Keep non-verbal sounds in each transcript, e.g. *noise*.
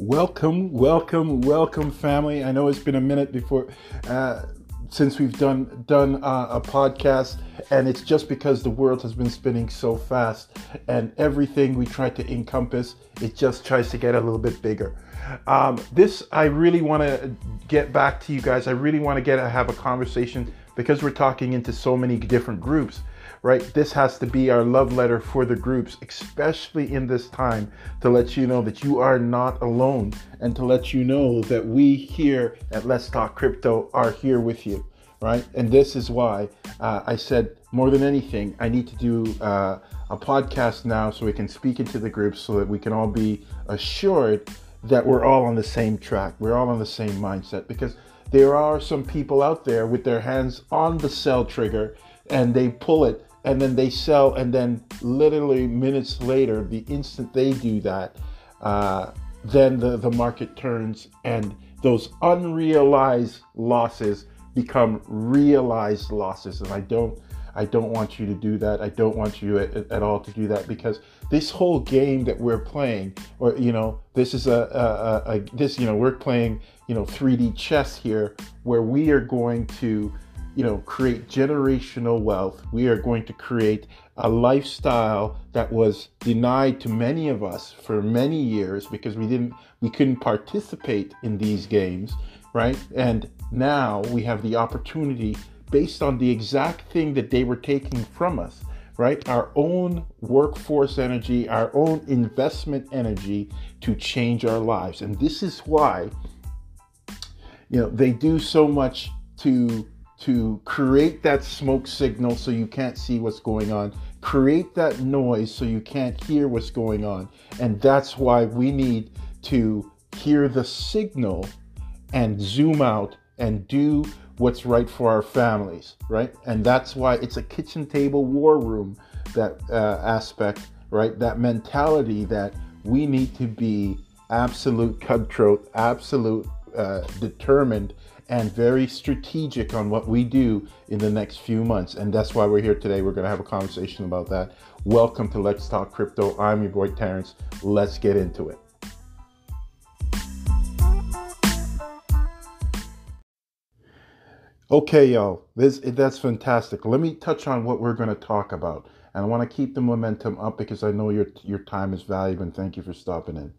Welcome, welcome, welcome, family. I know it's been a minute before uh, since we've done done uh, a podcast, and it's just because the world has been spinning so fast, and everything we try to encompass, it just tries to get a little bit bigger. Um, this I really want to get back to you guys. I really want to get have a conversation because we're talking into so many different groups right? This has to be our love letter for the groups, especially in this time, to let you know that you are not alone and to let you know that we here at Let's Talk Crypto are here with you, right? And this is why uh, I said more than anything, I need to do uh, a podcast now so we can speak into the groups so that we can all be assured that we're all on the same track, we're all on the same mindset because there are some people out there with their hands on the sell trigger and they pull it and then they sell and then literally minutes later the instant they do that uh, then the, the market turns and those unrealized losses become realized losses. And i don't i don't want you to do that. I don't want you at, at all to do that because this whole game that we're playing or you know this is a, a, a, a this you know we're playing you know 3d chess here where we are going to you know, create generational wealth. We are going to create a lifestyle that was denied to many of us for many years because we didn't, we couldn't participate in these games, right? And now we have the opportunity based on the exact thing that they were taking from us, right? Our own workforce energy, our own investment energy to change our lives. And this is why, you know, they do so much to to create that smoke signal so you can't see what's going on, create that noise so you can't hear what's going on. And that's why we need to hear the signal and zoom out and do what's right for our families, right? And that's why it's a kitchen table war room, that uh, aspect, right? That mentality that we need to be absolute cutthroat, absolute uh, determined and very strategic on what we do in the next few months. And that's why we're here today. We're going to have a conversation about that. Welcome to Let's Talk Crypto. I'm your boy Terrence. Let's get into it. Okay, y'all, this that's fantastic. Let me touch on what we're going to talk about, and I want to keep the momentum up because I know your your time is valuable, and thank you for stopping in.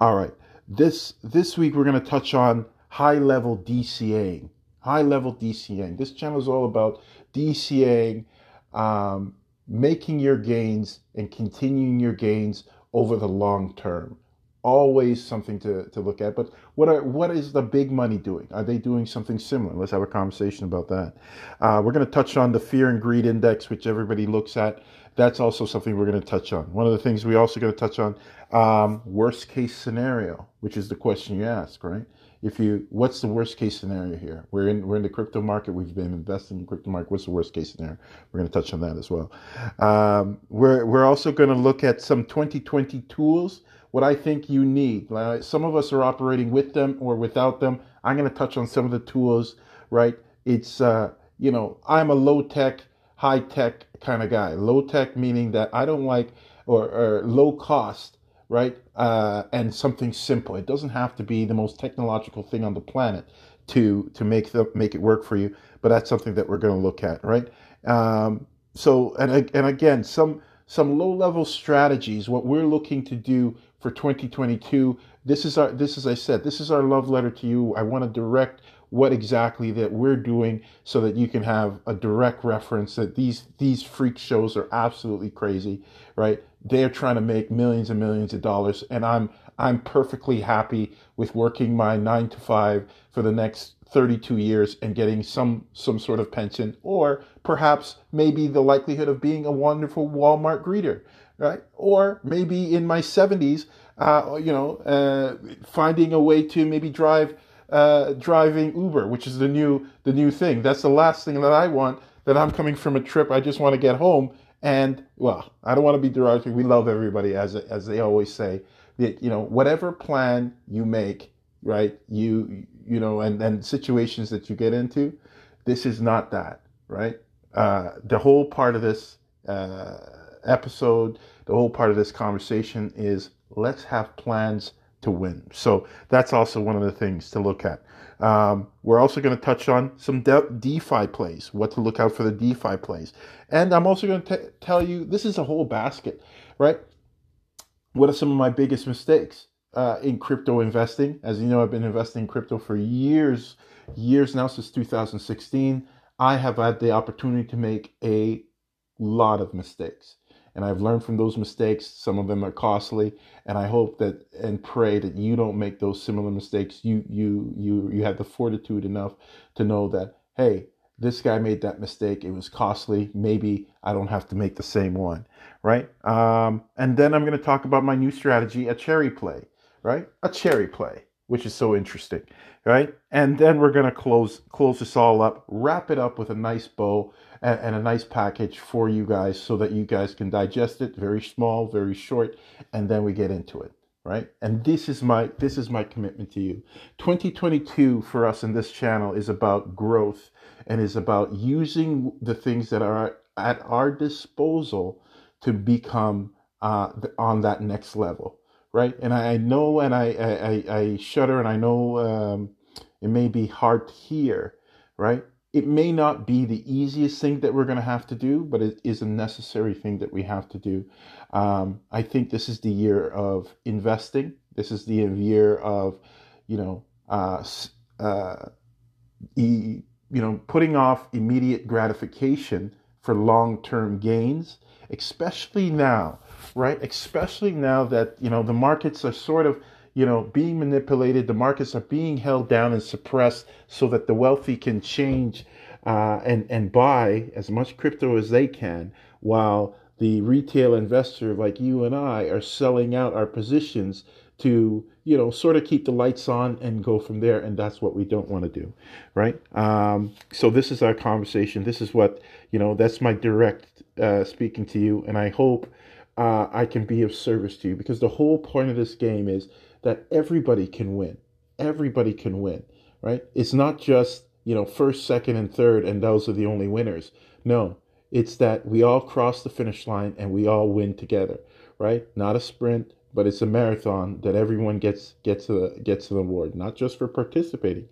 All right, this this week we're going to touch on high level DCAing. High level DCAing. This channel is all about DCAing, um, making your gains and continuing your gains over the long term. Always something to, to look at. But what are what is the big money doing? Are they doing something similar? Let's have a conversation about that. Uh, we're going to touch on the fear and greed index, which everybody looks at. That's also something we're going to touch on. One of the things we also going to touch on um, worst case scenario, which is the question you ask, right? If you what's the worst case scenario here? We're in we're in the crypto market. We've been investing in crypto market. What's the worst case scenario? We're going to touch on that as well. Um, we're we're also going to look at some 2020 tools what i think you need. Uh, some of us are operating with them or without them. I'm going to touch on some of the tools right? It's uh, you know i'm a low tech high tech kind of guy. Low tech meaning that i don't like or, or low cost right? Uh, and something simple. It doesn't have to be the most technological thing on the planet to to make the make it work for you. But that's something that we're going to look at, right? Um, so and and again, some some low level strategies. What we're looking to do for 2022. This is our this is I said this is our love letter to you. I want to direct what exactly that we're doing so that you can have a direct reference that these these freak shows are absolutely crazy right they're trying to make millions and millions of dollars and i'm i'm perfectly happy with working my 9 to 5 for the next 32 years and getting some some sort of pension or perhaps maybe the likelihood of being a wonderful Walmart greeter right? Or maybe in my 70s uh, you know uh, finding a way to maybe drive uh, driving Uber which is the new the new thing. That's the last thing that I want that I'm coming from a trip. I just want to get home and well, I don't want to be derogatory. We love everybody, as as they always say. That you know, whatever plan you make, right? You you know, and and situations that you get into, this is not that, right? Uh, the whole part of this uh, episode, the whole part of this conversation is let's have plans to win. So that's also one of the things to look at. Um, we're also going to touch on some De- DeFi plays, what to look out for the DeFi plays. And I'm also going to tell you this is a whole basket, right? What are some of my biggest mistakes uh, in crypto investing? As you know, I've been investing in crypto for years, years now, since 2016. I have had the opportunity to make a lot of mistakes and I've learned from those mistakes. Some of them are costly, and I hope that and pray that you don't make those similar mistakes. You you you you have the fortitude enough to know that hey, this guy made that mistake. It was costly. Maybe I don't have to make the same one, right? Um, and then I'm going to talk about my new strategy, a cherry play, right? A cherry play, which is so interesting, right? And then we're going to close close this all up, wrap it up with a nice bow and, and, a nice package for you guys so that you guys can digest it. Very small very short and then we get into it right? And this is my this is my commitment to you. 2022 for us in this channel is about growth and is about using the things that are at our disposal to become uh, on that next level right and i know and i i, I shudder and i know um, it may be hard to hear right it may not be the easiest thing that we're going to have to do, but it is a necessary thing that we have to do. Um, I think this is the year of investing. This is the year of, you know, uh, uh, e- you know, putting off immediate gratification for long-term gains, especially now, right? Especially now that you know the markets are sort of you know, being manipulated. The markets are being held down and suppressed so that the wealthy can change uh, and and buy as much crypto as they can, while the retail investor like you and I are selling out our positions to you know sort of keep the lights on and go from there and that's what we don't want to do right um, so this is our conversation this is what you know that's my direct uh, speaking to you and i hope uh, i can be of service to you because the whole point of this game is that everybody can win. Everybody can win, right? It's not just, you know, first, second, and third, and those are the only winners. No, it's that we all cross the finish line and we all win together, right? Not a sprint, but it's a marathon that everyone gets gets a, gets an award, not just for participating,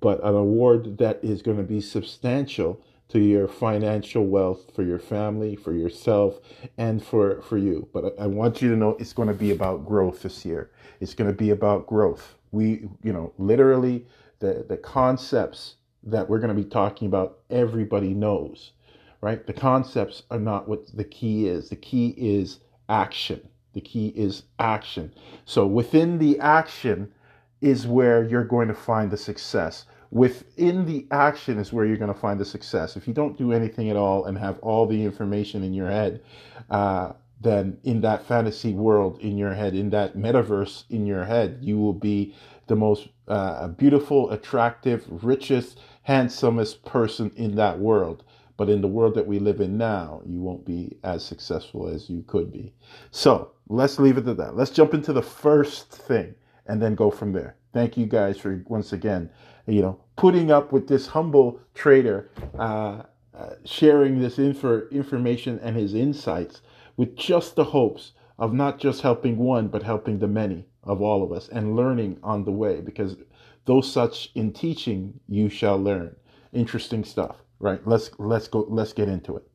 but an award that is going to be substantial to your financial wealth for your family, for yourself, and for, for you. But I want you to know it's going to be about growth this year. It's going to be about growth. We, you know, literally the, the concepts that we're going to be talking about, everybody knows, right? The concepts are not what the key is. The key is action. The key is action. So within the action is where you're going to find the success within the action is where you're going to find the success. If you don't do anything at all and have all the information in your head, uh, then in that fantasy world in your head, in that metaverse in your head, you will be the most uh, beautiful, attractive, richest, handsomest person in that world. But in the world that we live in now, you won't be as successful as you could be. So let's leave it at that. Let's jump into the first thing and then go from there. Thank you guys for once again you know, putting up with this humble trader, uh, uh, sharing this info, information and his insights with just the hopes of not just helping one, but helping the many of all of us and learning on the way because those such in teaching you shall learn. Interesting stuff, right? Let's let's go. Let's get into it.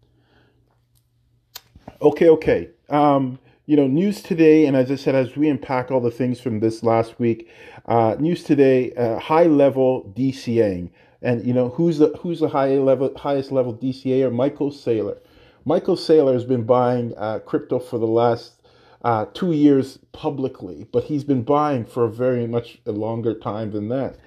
Okay, okay. Um, you know, news today, and as I said, as we unpack all the things from this last week, uh, news today, uh, high level DCAing, and you know who's the who's the high level highest level DCAer? Michael Saylor. Michael Saylor has been buying uh, crypto for the last uh, two years publicly, but he's been buying for a very much longer time than that.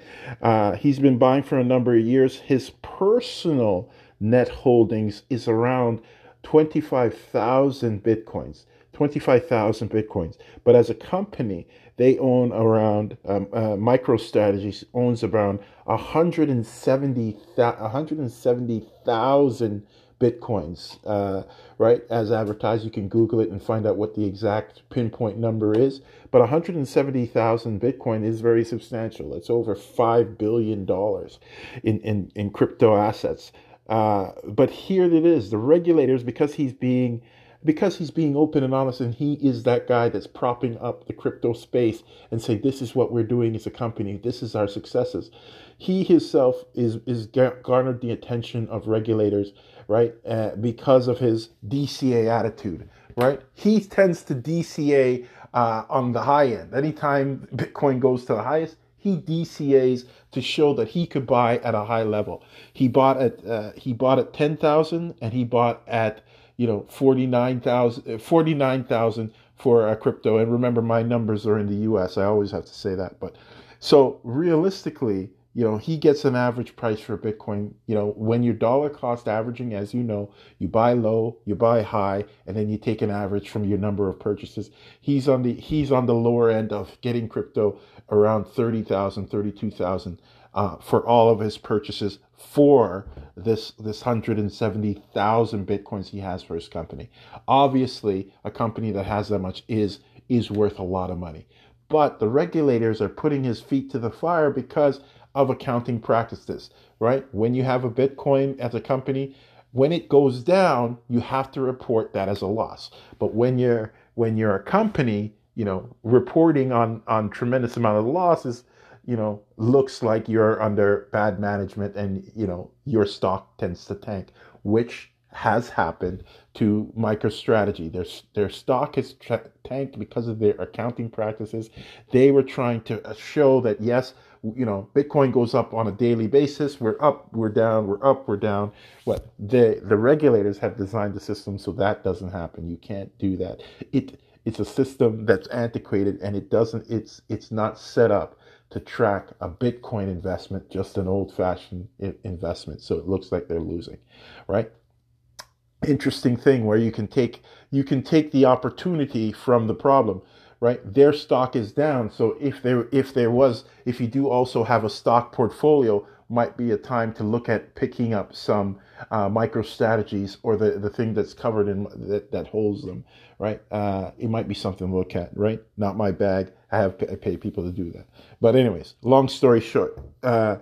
Uh, he's been buying for a number of years. His personal net holdings is around 25,000 bitcoins. 25,000 bitcoins. But as a company, they own around, um, uh, MicroStrategies owns around 170,000 170, bitcoins, uh, right? As advertised, you can Google it and find out what the exact pinpoint number is. But 170,000 bitcoin is very substantial. It's over $5 billion in, in, in crypto assets. Uh, but here it is the regulators, because he's being because he's being open and honest and he is that guy that's propping up the crypto space and say this is what we're doing as a company. This is our successes. He himself is is garnered the attention of regulators right uh, because of his dca attitude right? He tends to dca uh, on the high end. Anytime bitcoin goes to the highest he DCA's to show that he could buy at a high level. He bought at uh, he bought at ten thousand, and he bought at you know 49,000 49, for a crypto. And remember, my numbers are in the U.S. I always have to say that. But so realistically, you know, he gets an average price for Bitcoin. You know, when you're dollar cost averaging, as you know, you buy low, you buy high, and then you take an average from your number of purchases. He's on the he's on the lower end of getting crypto around 30,000, 32,000 uh, for all of his purchases for this this 170,000 bitcoins he has for his company. Obviously, a company that has that much is is worth a lot of money. But the regulators are putting his feet to the fire because of accounting practices, right? When you have a Bitcoin as a company, when it goes down, you have to report that as a loss. But when you're when you're a company, you know, reporting on on tremendous amount of losses, you know, looks like you're under bad management and you know your stock tends to tank, which has happened to MicroStrategy. Their their stock has tra- tanked because of their accounting practices. They were trying to uh, show that yes, you know, Bitcoin goes up on a daily basis. We're up, we're down, we're up, we're down. What the the regulators have designed the system so that doesn't happen. You can't do that. It it's a system that's antiquated and it doesn't. It's it's not set up to track a Bitcoin investment, just an old fashioned investment. So it looks like they're losing, right? Interesting thing where you can take you can take the opportunity from the problem right? Their stock is down. So if there if there was if you do also have a stock portfolio, might be a time to look at picking up some uh, MicroStrategies or the, the thing that's covered in that, that holds them, right? Uh, it might be something to look at, right? Not my bag. I have I pay people to do that. But anyways, long story short, uh,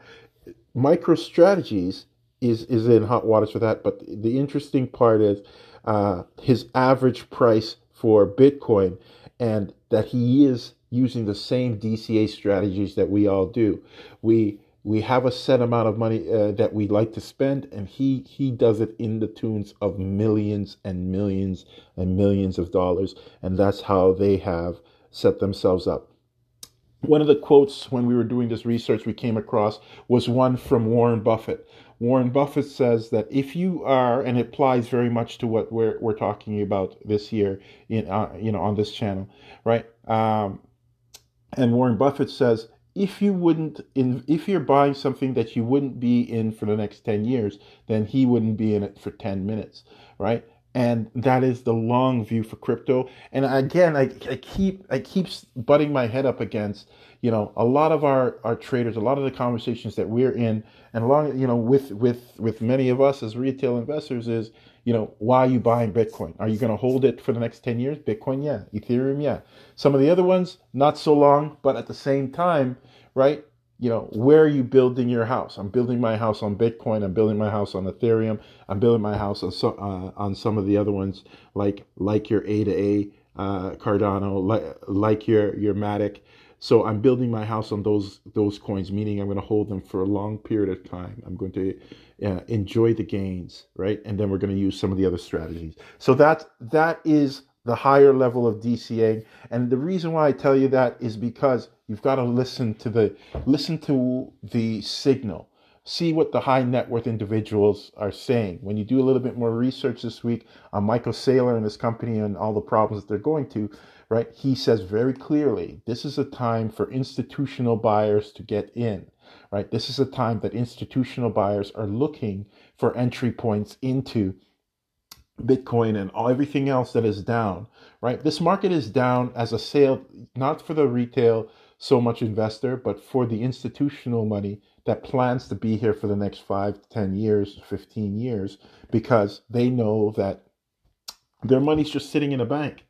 MicroStrategies is is in hot waters for that. But the interesting part is uh, his average price for Bitcoin and that he is using the same DCA strategies that we all do. We we have a set amount of money uh, that we like to spend, and he he does it in the tunes of millions and millions and millions of dollars, and that's how they have set themselves up. One of the quotes when we were doing this research we came across was one from Warren Buffett. Warren Buffett says that if you are, and it applies very much to what we're, we're talking about this year in, uh, you know, on this channel, right? Um, and Warren Buffett says, if you wouldn't, in, if you're buying something that you wouldn't be in for the next 10 years, then he wouldn't be in it for 10 minutes, right? And that is the long view for crypto. And again I, I keep i keep butting my head up against you know a lot of our our traders a lot of the conversations that we're in and along you know with with with many of us as retail investors is you know why are you buying bitcoin? Are you going to hold it for the next 10 years? Bitcoin yeah. Ethereum yeah. Some of the other ones not so long but at the same time right you know, where are you building your house? I'm building my house on Bitcoin. I'm building my house on Ethereum. I'm building my house on so, uh, on some of the other ones like like your ADA uh, Cardano, like like your your Matic. So I'm building my house on those those coins, meaning I'm going to hold them for a long period of time. I'm going to uh, enjoy the gains, right? And then we're going to use some of the other strategies. So that that is the higher level of DCA. And the reason why I tell you that is because you've got to listen to the listen to the signal. See what the high net worth individuals are saying. When you do a little bit more research this week on Michael Saylor and his company and all the problems that they're going to, right? He says very clearly, this is a time for institutional buyers to get in, right? This is a time that institutional buyers are looking for entry points into Bitcoin and all everything else that is down, right? This market is down as a sale, not for the retail so much investor, but for the institutional money that plans to be here for the next five to 10 years, 15 years, because they know that their money's just sitting in a bank.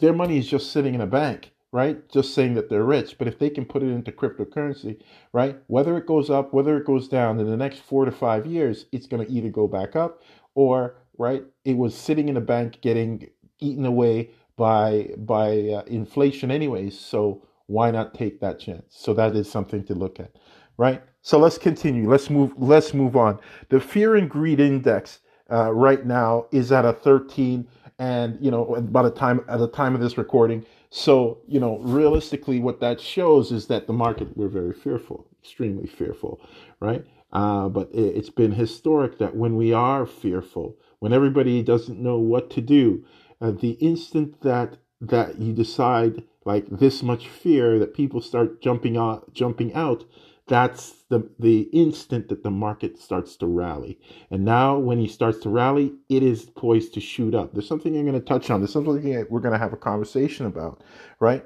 Their money is just sitting in a bank, right? Just saying that they're rich. But if they can put it into cryptocurrency, right? Whether it goes up, whether it goes down in the next four to five years, it's going to either go back up or right? It was sitting in a bank getting eaten away by by uh, inflation anyways. So why not take that chance? So that is something to look at, right? So let's continue. Let's move. Let's move on. The fear and greed index uh, right now is at a 13, and you know by the time at the time of this recording. So you know realistically, what that shows is that the market we're very fearful, extremely fearful, right? Uh, but it, it's been historic that when we are fearful, when everybody doesn't know what to do, uh, the instant that that you decide like this much fear that people start jumping out jumping out that's the the instant that the market starts to rally. And now when he starts to rally it is poised to shoot up. There's something i'm going to touch on. There's something we're going to have a conversation about right?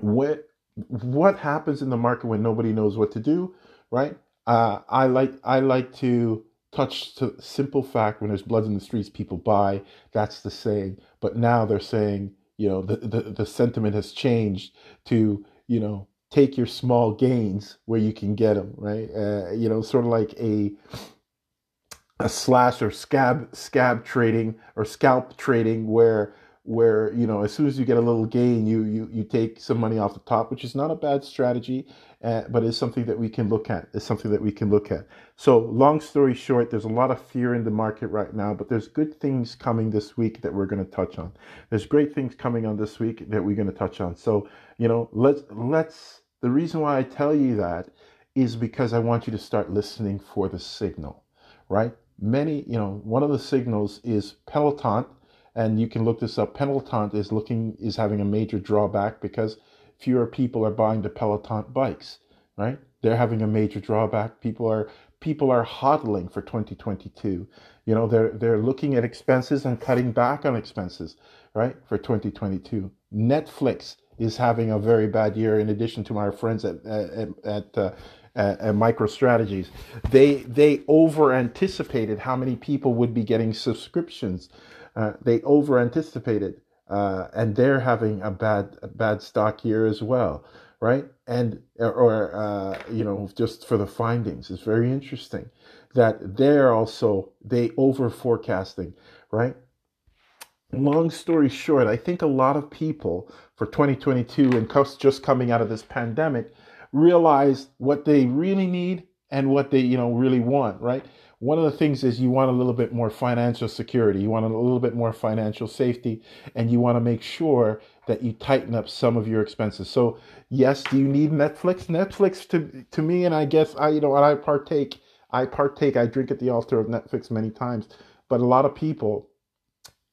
What what happens in the market when nobody knows what to do right? Uh, i like i like to touch to simple fact when there's blood in the streets people buy. That's the saying. But now they're saying you know the, the, the sentiment has changed to you know take your small gains where you can get them right? Uh, you know sort of like a a slash or scab scab trading or scalp trading where where you know as soon as you get a little gain you you you take some money off the top which is not a bad strategy uh, but it's something that we can look at. It's something that we can look at. So long story short there's a lot of fear in the market right now but there's good things coming this week that we're going to touch on. There's great things coming on this week that we're going to touch on. So you know let's let's the reason why i tell you that is because i want you to start listening for the signal right? Many you know one of the signals is peloton and you can look this up. Peloton is looking is having a major drawback because fewer people are buying the Peloton bikes, right? They're having a major drawback. People are people are hodling for 2022. You know, they're they're looking at expenses and cutting back on expenses, right? For 2022. Netflix is having a very bad year in addition to my friends at at, at uh, uh, MicroStrategies. They they over anticipated how many people would be getting subscriptions uh, they over anticipated, uh, and they're having a bad a bad stock year as well, right? And or uh, you know just for the findings, it's very interesting that they're also they over forecasting, right? Long story short, I think a lot of people for 2022 and just coming out of this pandemic realize what they really need and what they you know really want, right? One of the things is you want a little bit more financial security, you want a little bit more financial safety, and you want to make sure that you tighten up some of your expenses. So, yes, do you need Netflix? Netflix to to me, and I guess I you know I partake. I partake. I drink at the altar of Netflix many times, but a lot of people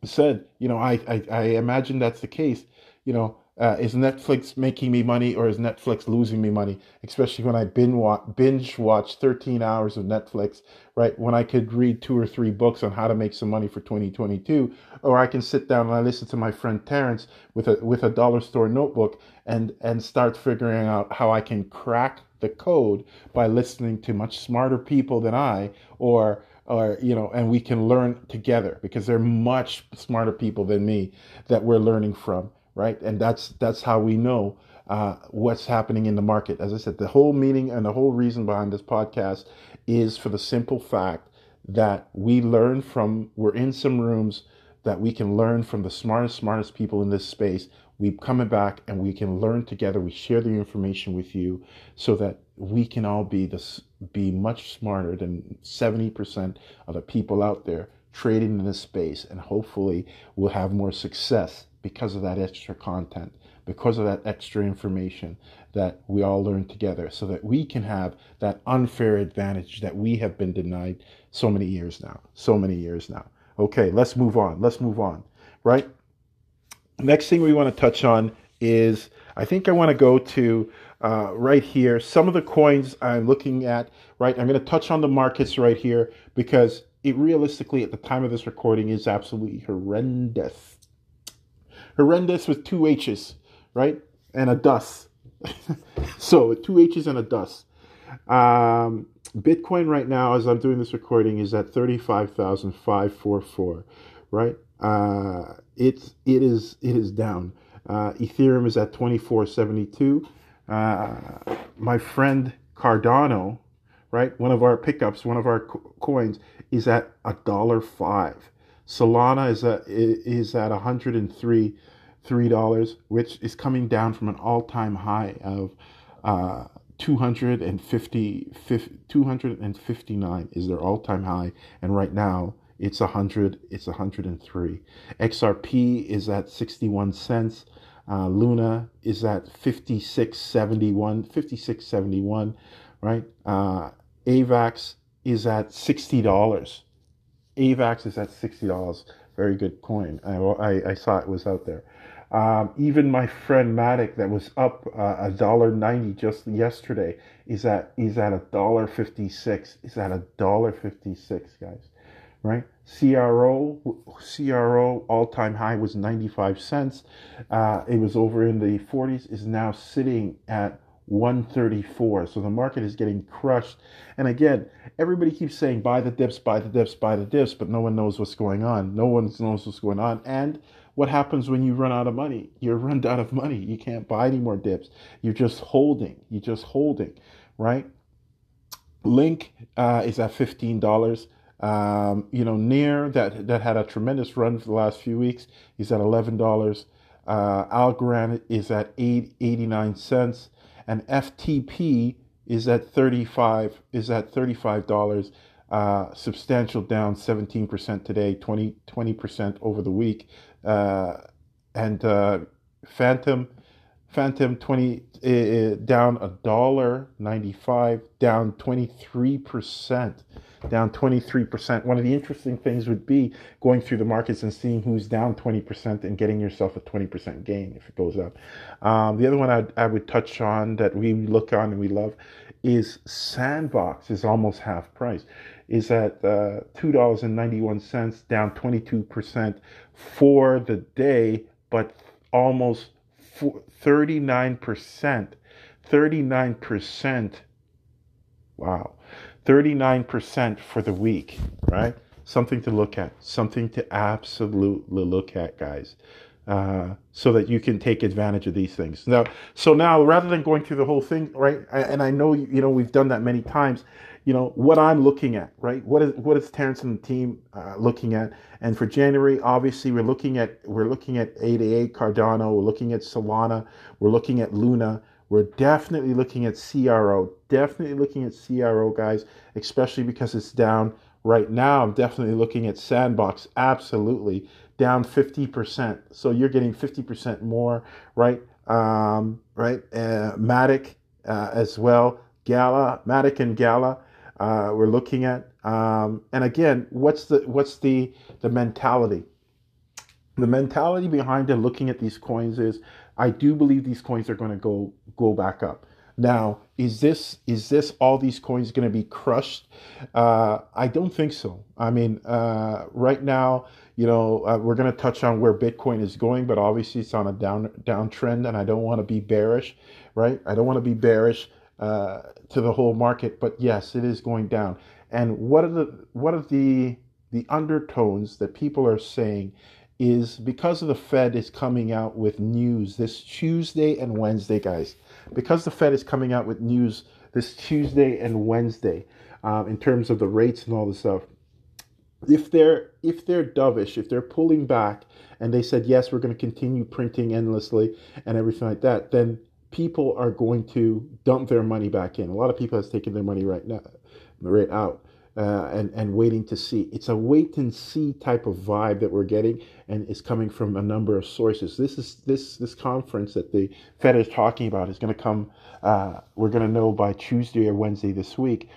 said, you know, I I, I imagine that's the case. You know, uh, is Netflix making me money or is Netflix losing me money? Especially when I binge watch, binge watch 13 hours of Netflix, right? When I could read two or three books on how to make some money for 2022, or I can sit down and I listen to my friend Terrence with a with a dollar store notebook and and start figuring out how I can crack the code by listening to much smarter people than I, or or you know, and we can learn together because they're much smarter people than me that we're learning from right? And that's that's how we know uh, what's happening in the market. As I said, the whole meaning and the whole reason behind this podcast is for the simple fact that we learn from we're in some rooms that we can learn from the smartest smartest people in this space we come back and we can learn together we share the information with you so that we can all be this be much smarter than 70% of the people out there trading in this space and hopefully we'll have more success because of that extra content, because of that extra information that we all learn together, so that we can have that unfair advantage that we have been denied so many years now. So many years now. Okay, let's move on. Let's move on. Right? Next thing we want to touch on is I think I want to go to uh, right here. Some of the coins I'm looking at, right? I'm going to touch on the markets right here because it realistically, at the time of this recording, is absolutely horrendous horrendous with two H's, right? And a dust. *laughs* so two H's and a dust. Um, Bitcoin right now, as I'm doing this recording, is at thirty-five thousand five four four, right? Uh, it's it is it is down. Uh, Ethereum is at twenty four seventy two. Uh, my friend Cardano, right? One of our pickups, one of our co- coins, is at a dollar five. Solana is at is at 103 three dollars, which is coming down from an all-time high of uh, 250, 259 is their all-time high, and right now it's 100 it's 103 xrp is at 61 cents. Uh, luna is at 5671 5671 right? Uh, avax is at $60 avax is at $60 very good coin i, I, I saw it was out there um, even my friend Matic that was up uh, a dollar ninety just yesterday is at is at a dollar fifty six. Is at a dollar fifty six, guys. Right? CRO CRO all time high was ninety five cents. Uh, it was over in the forties. Is now sitting at 134. So the market is getting crushed. And again, everybody keeps saying buy the dips, buy the dips, buy the dips, but no one knows what's going on. No one knows what's going on. And what happens when you run out of money? You're *laughs* run out of money. You can't buy any more dips. You're just holding. You're just holding, right? Link uh, is at fifteen dollars. Um, you know, near that that had a tremendous run for the last few weeks. He's at eleven dollars. Uh, Algorand is at eight eighty nine cents, and FTT is at thirty five is at thirty five dollars. Uh, substantial down 17% today, 20 percent over the week uh, and uh, Fantom, Fantom twenty uh, down a dollar ninety five, down twenty three percent, down twenty three percent. One of the interesting things would be going through the markets and seeing who's down twenty percent and getting yourself a twenty percent gain if it goes up. Um, the other one I'd, I would touch on that we look on and we love is Sandbox is almost half price is at uh, $2.91, down 22% for the day, but almost 39%. 39%. Wow. 39% for the week, right? Something to look at, something to absolutely look at, guys. Uh, so that you can take advantage of these things. Now, so now rather than going through the whole thing, right? And I know you know we've done that many times you know what I'm looking at, right? What is what is Terrence and the team uh, looking at? And for January, obviously, we're looking at we're looking at ADA Cardano, we're looking at Solana, we're looking at Luna, we're definitely looking at CRO, definitely looking at CRO, guys, especially because it's down right now. I'm definitely looking at Sandbox, absolutely down 50%. So you're getting 50% more, right? Um, right? Uh, Matic uh, as well. Gala, Matic and Gala uh, we're looking at. Um, and again, what's the what's the the mentality? The mentality behind it, looking at these coins is, I do believe these coins are going to go go back up. Now, is this is this all these coins going to be crushed? Uh, I don't think so. I mean, uh, right now, you know, uh, we're going to touch on where Bitcoin is going, but obviously it's on a down downtrend, and I don't want to be bearish, right? I don't want to be bearish. Uh, to the whole market. But yes, it is going down. And what are the what are the the undertones that people are saying is because of the Fed is coming out with news this Tuesday and Wednesday, guys. Because the Fed is coming out with news this Tuesday and Wednesday um, in terms of the rates and all this stuff. If they're if they're dovish, if they're pulling back, and they said yes, we're going to continue printing endlessly and everything like that, then people are going to dump their money back in. A lot of people has taken their money right now, right out, uh, and and waiting to see. It's a wait and see type of vibe that we're getting, and it's coming from a number of sources. This is this this conference that the Fed is talking about is going to come. Uh, we're going to know by Tuesday or Wednesday this week.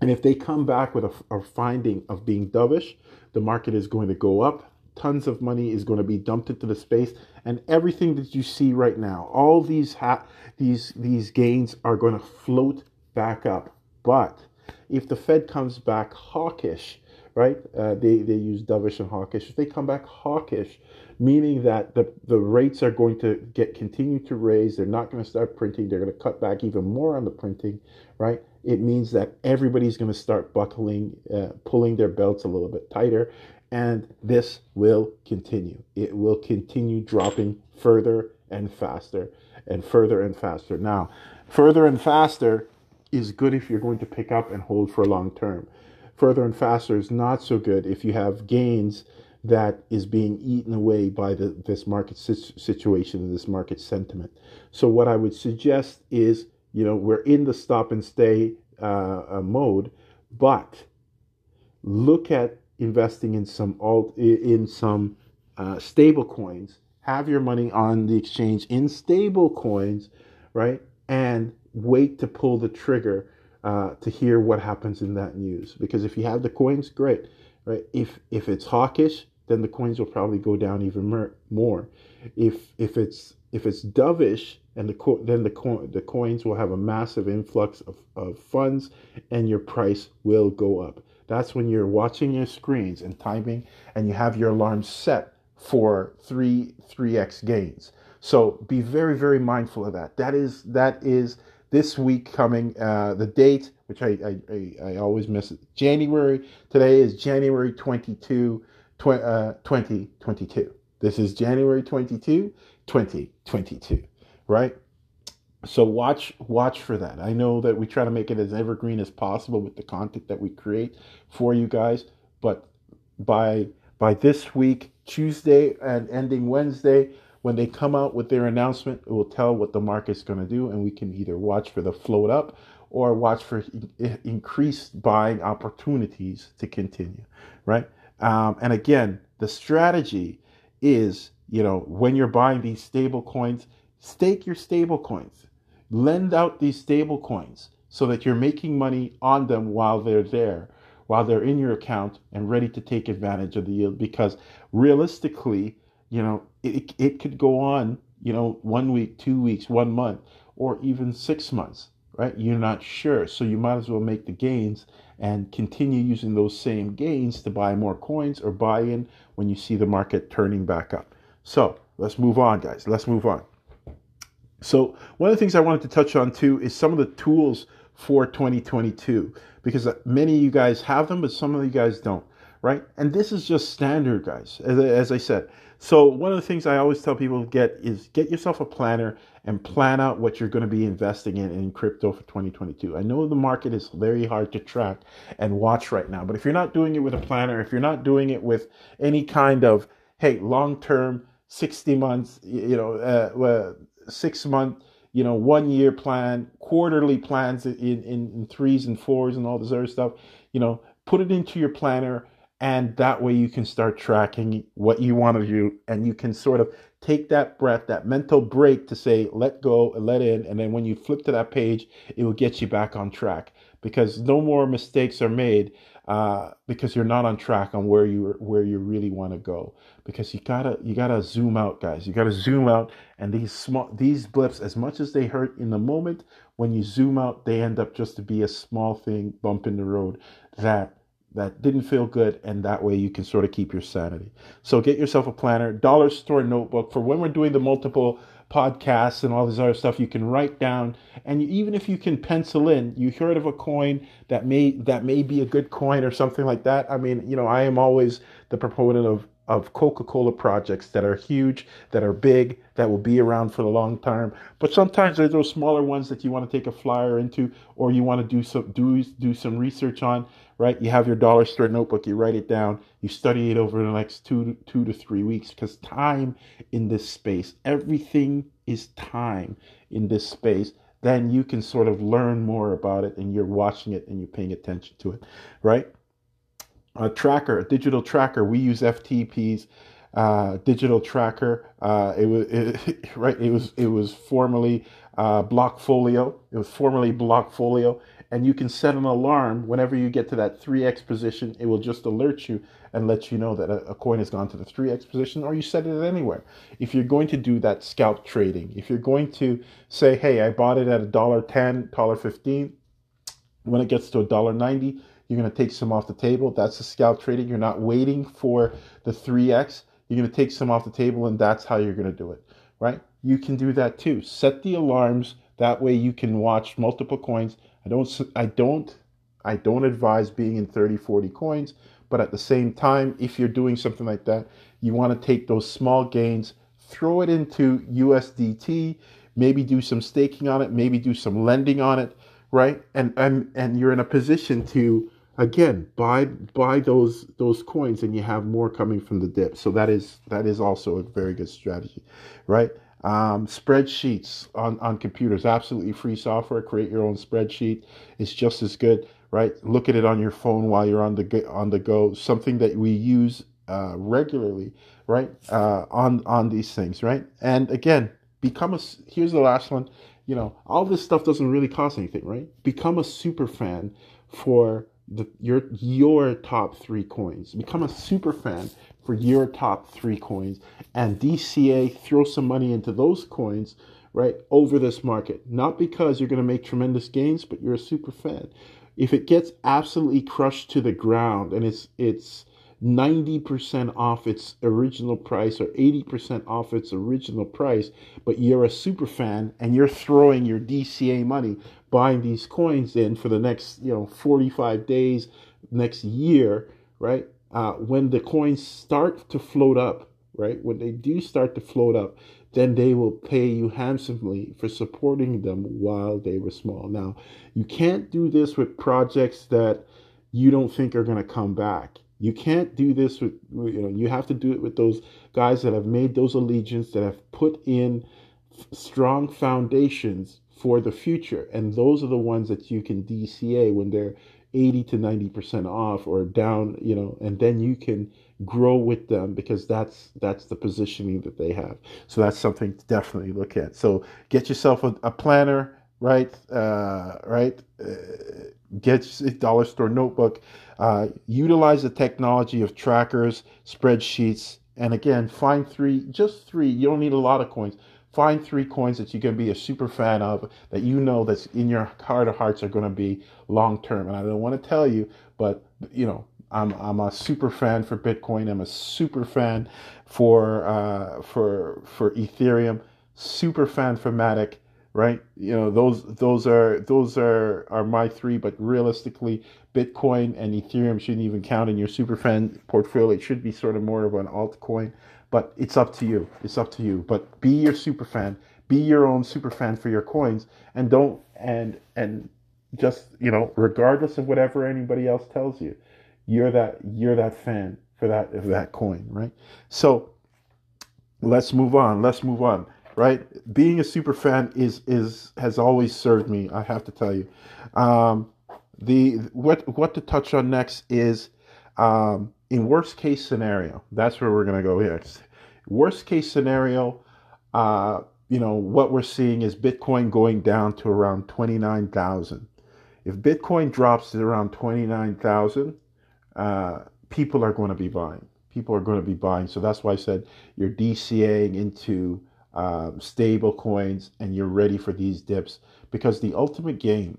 And if they come back with a, a finding of being dovish, the market is going to go up tons of money is going to be dumped into the space and everything that you see right now all these ha- these these gains are going to float back up. But if the fed comes back hawkish right uh, they they use dovish and hawkish. If they come back hawkish meaning that the, the rates are going to get continue to raise they're not going to start printing they're going to cut back even more on the printing right it means that everybody's going to start buckling uh, pulling their belts a little bit tighter and this will continue. It will continue dropping further and faster and further and faster. Now, further and faster is good if you're going to pick up and hold for long term. further and faster is not so good if you have gains that is being eaten away by the, this market situation and this market sentiment. So what I would suggest is, you know, we're in the stop and stay uh, uh, mode, but look at investing in some alt in some uh, stable coins. Have your money on the exchange in stable coins, right? And wait to pull the trigger uh, to hear what happens in that news. Because if you have the coins, great, right? If if it's hawkish, then the coins will probably go down even more. If if it's if it's dovish, and the co- then the co- the coins will have a massive influx of, of funds, and your price will go up. That's when you're watching your screens and timing, and you have your alarms set for three three x gains. So be very very mindful of that. That is that is this week coming. Uh, the date, which I, I, I, I always miss, it. January. Today is January 22 tw- uh, 2022. This is January 22, 2022, right? So watch watch for that. I know that we try to make it as evergreen as possible with the content that we create for you guys, but by by this week, Tuesday and ending Wednesday, when they come out with their announcement, it will tell what the market's going to do, and we can either watch for the float up or watch for increased buying opportunities to continue, right? Um, and again, the strategy is, you know, when you're buying these stable coins, stake your stable coins, lend out these stable coins so that you're making money on them while they're there, while they're in your account and ready to take advantage of the yield. Because realistically, you know, it, it could go on, you know, one week, two weeks, one month, or even six months, right? You're not sure. So you might as well make the gains and continue using those same gains to buy more coins or buy in when you see the market turning back up. So let's move on, guys. Let's move on. So, one of the things I wanted to touch on too is some of the tools for 2022 because many of you guys have them, but some of you guys don't, right? And this is just standard, guys. As, I said, so one of the things I always tell people to get is get yourself a planner and plan out what you're going to be investing in in crypto for 2022. I know the market is very hard to track and watch right now, but if you're not doing it with a planner, if you're not doing it with any kind of hey long-term 60 months, you know, uh, six month, you know, one year plan, quarterly plans in, in, in threes and fours and all this other stuff, you know, put it into your planner and that way you can start tracking what you want to do and you can sort of take that breath that mental break to say let go and let in and then when you flip to that page it will get you back on track because no more mistakes are made uh, because you're not on track on where you where you really want to go. Because you gotta you gotta zoom out guys. You gotta zoom out and these small these blips as much as they hurt in the moment when you zoom out they end up just to be a small thing bump in the road that that didn't feel good and that way you can sort of keep your sanity. So get yourself a planner dollar store notebook. For when we're doing the multiple podcasts and all this other stuff you can write down. And even if you can pencil in you heard of a coin that may that may be a good coin or something like that. I mean you know i am always the proponent of of Coca-Cola projects that are huge, that are big, that will be around for the long term. But sometimes there's those smaller ones that you want to take a flyer into, or you want to do some do do some research on. Right? You have your dollar store notebook, you write it down, you study it over the next two two to three weeks because time in this space, everything is time in this space. Then you can sort of learn more about it, and you're watching it and you're paying attention to it, right? A tracker, a digital tracker. We use FTX's uh, digital tracker. Uh, it was *laughs* it, right. It was it was formerly uh, Blockfolio. It was formerly Blockfolio, and you can set an alarm whenever you get to that three x position. It will just alert you and let you know that a, a coin has gone to the three x position, or you set it anywhere. If you're going to do that scalp trading, if you're going to say, "Hey, I bought it at a dollar ten, dollar fifteen," when it gets to a dollar ninety you're going to take some off the table. That's the scalp trading. You're not waiting for the 3x. You're going to take some off the table, and that's how you're going to do it, right? You can do that too. Set the alarms. That way you can watch multiple coins. I don't, I don't, I don't advise being in 30, 40 coins, but at the same time, if you're doing something like that, you want to take those small gains, throw it into USDT, maybe do some staking on it, maybe do some lending on it, right? And and and you're in a position to again, buy buy those those coins, and you have more coming from the dip. So that is that is also a very good strategy, right? Um, spreadsheets on, on computers, absolutely free software. Create your own spreadsheet. It's just as good, right? Look at it on your phone while you're on the on the go. Something that we use uh, regularly, right? Uh, on on these things, right? And again, become a. Here's the last one. You know, all this stuff doesn't really cost anything, right? Become a super fan for the your your top three coins. Become a super fan for your top three coins and DCA throw some money into those coins right over this market. Not because you're going to make tremendous gains, but you're a super fan. If it gets absolutely crushed to the ground and it's it's 90% off its original price or 80% off its original price, but you're a super fan and you're throwing your DCA money buying these coins in for the next, you know, 45 days, next year, right? Uh, when the coins start to float up, right? When they do start to float up, then they will pay you handsomely for supporting them while they were small. Now, you can't do this with projects that you don't think are going to come back you can't do this with, you know, you have to do it with those guys that have made those allegiance, that have put in strong foundations for the future. And those are the ones that you can DCA when they're 80 to 90% off or down, you know, and then you can grow with them because that's that's the positioning that they have. So that's something to definitely look at. So get yourself a, a planner, right? Uh, right? Uh, get a dollar store notebook uh, utilize the technology of trackers, spreadsheets, and again, find three, just three. You don't need a lot of coins. Find three coins that you can be a super fan of that you know that's in your heart of hearts are going to be long term. And I don't want to tell you, but you know, I'm I'm a super fan for Bitcoin. I'm a super fan for uh, for for Ethereum. Super fan for Matic right? You know, those those are those are are my three, but realistically, Bitcoin and Ethereum shouldn't even count in your super fan portfolio. It should be sort of more of an altcoin, but it's up to you. It's up to you. But be your super fan. Be your own super fan for your coins, and don't and and just you know, regardless of whatever anybody else tells you, you're that you're that fan for that of that coin, right? So let's move on. Let's move on right? Being a super fan is is has always served me. I have to tell you. Um, the what what to touch on next is um, in worst case scenario. That's where we're gonna go next. Worst case scenario. Uh, you know what we're seeing is Bitcoin going down to around twenty nine thousand. If Bitcoin drops to around twenty nine thousand, uh, people are going to be buying. People are going to be buying. So that's why I said you're DCAing into um, stable coins and you're ready for these dips. Because the ultimate game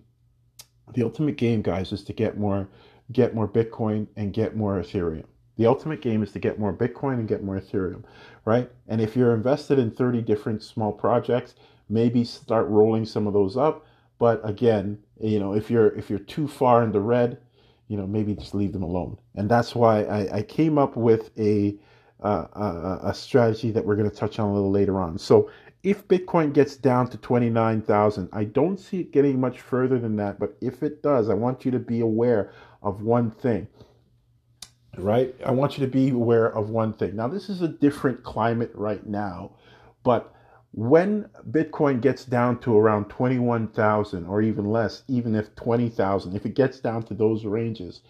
the ultimate game guys is to get more get more bitcoin and get more ethereum. The ultimate game is to get more bitcoin and get more ethereum right? And if you're invested in 30 different small projects maybe start rolling some of those up. But again you know if you're if you're too far in the red you know maybe just leave them alone. And that's why i, I came up with a uh, a, a strategy that we're going to touch on a little later on. So if Bitcoin gets down to 29,000, I don't see it getting much further than that, but if it does, I want you to be aware of one thing. Right? I want you to be aware of one thing. Now, this is a different climate right now, but when Bitcoin gets down to around 21,000 or even less, even if 20,000, if it gets down to those ranges,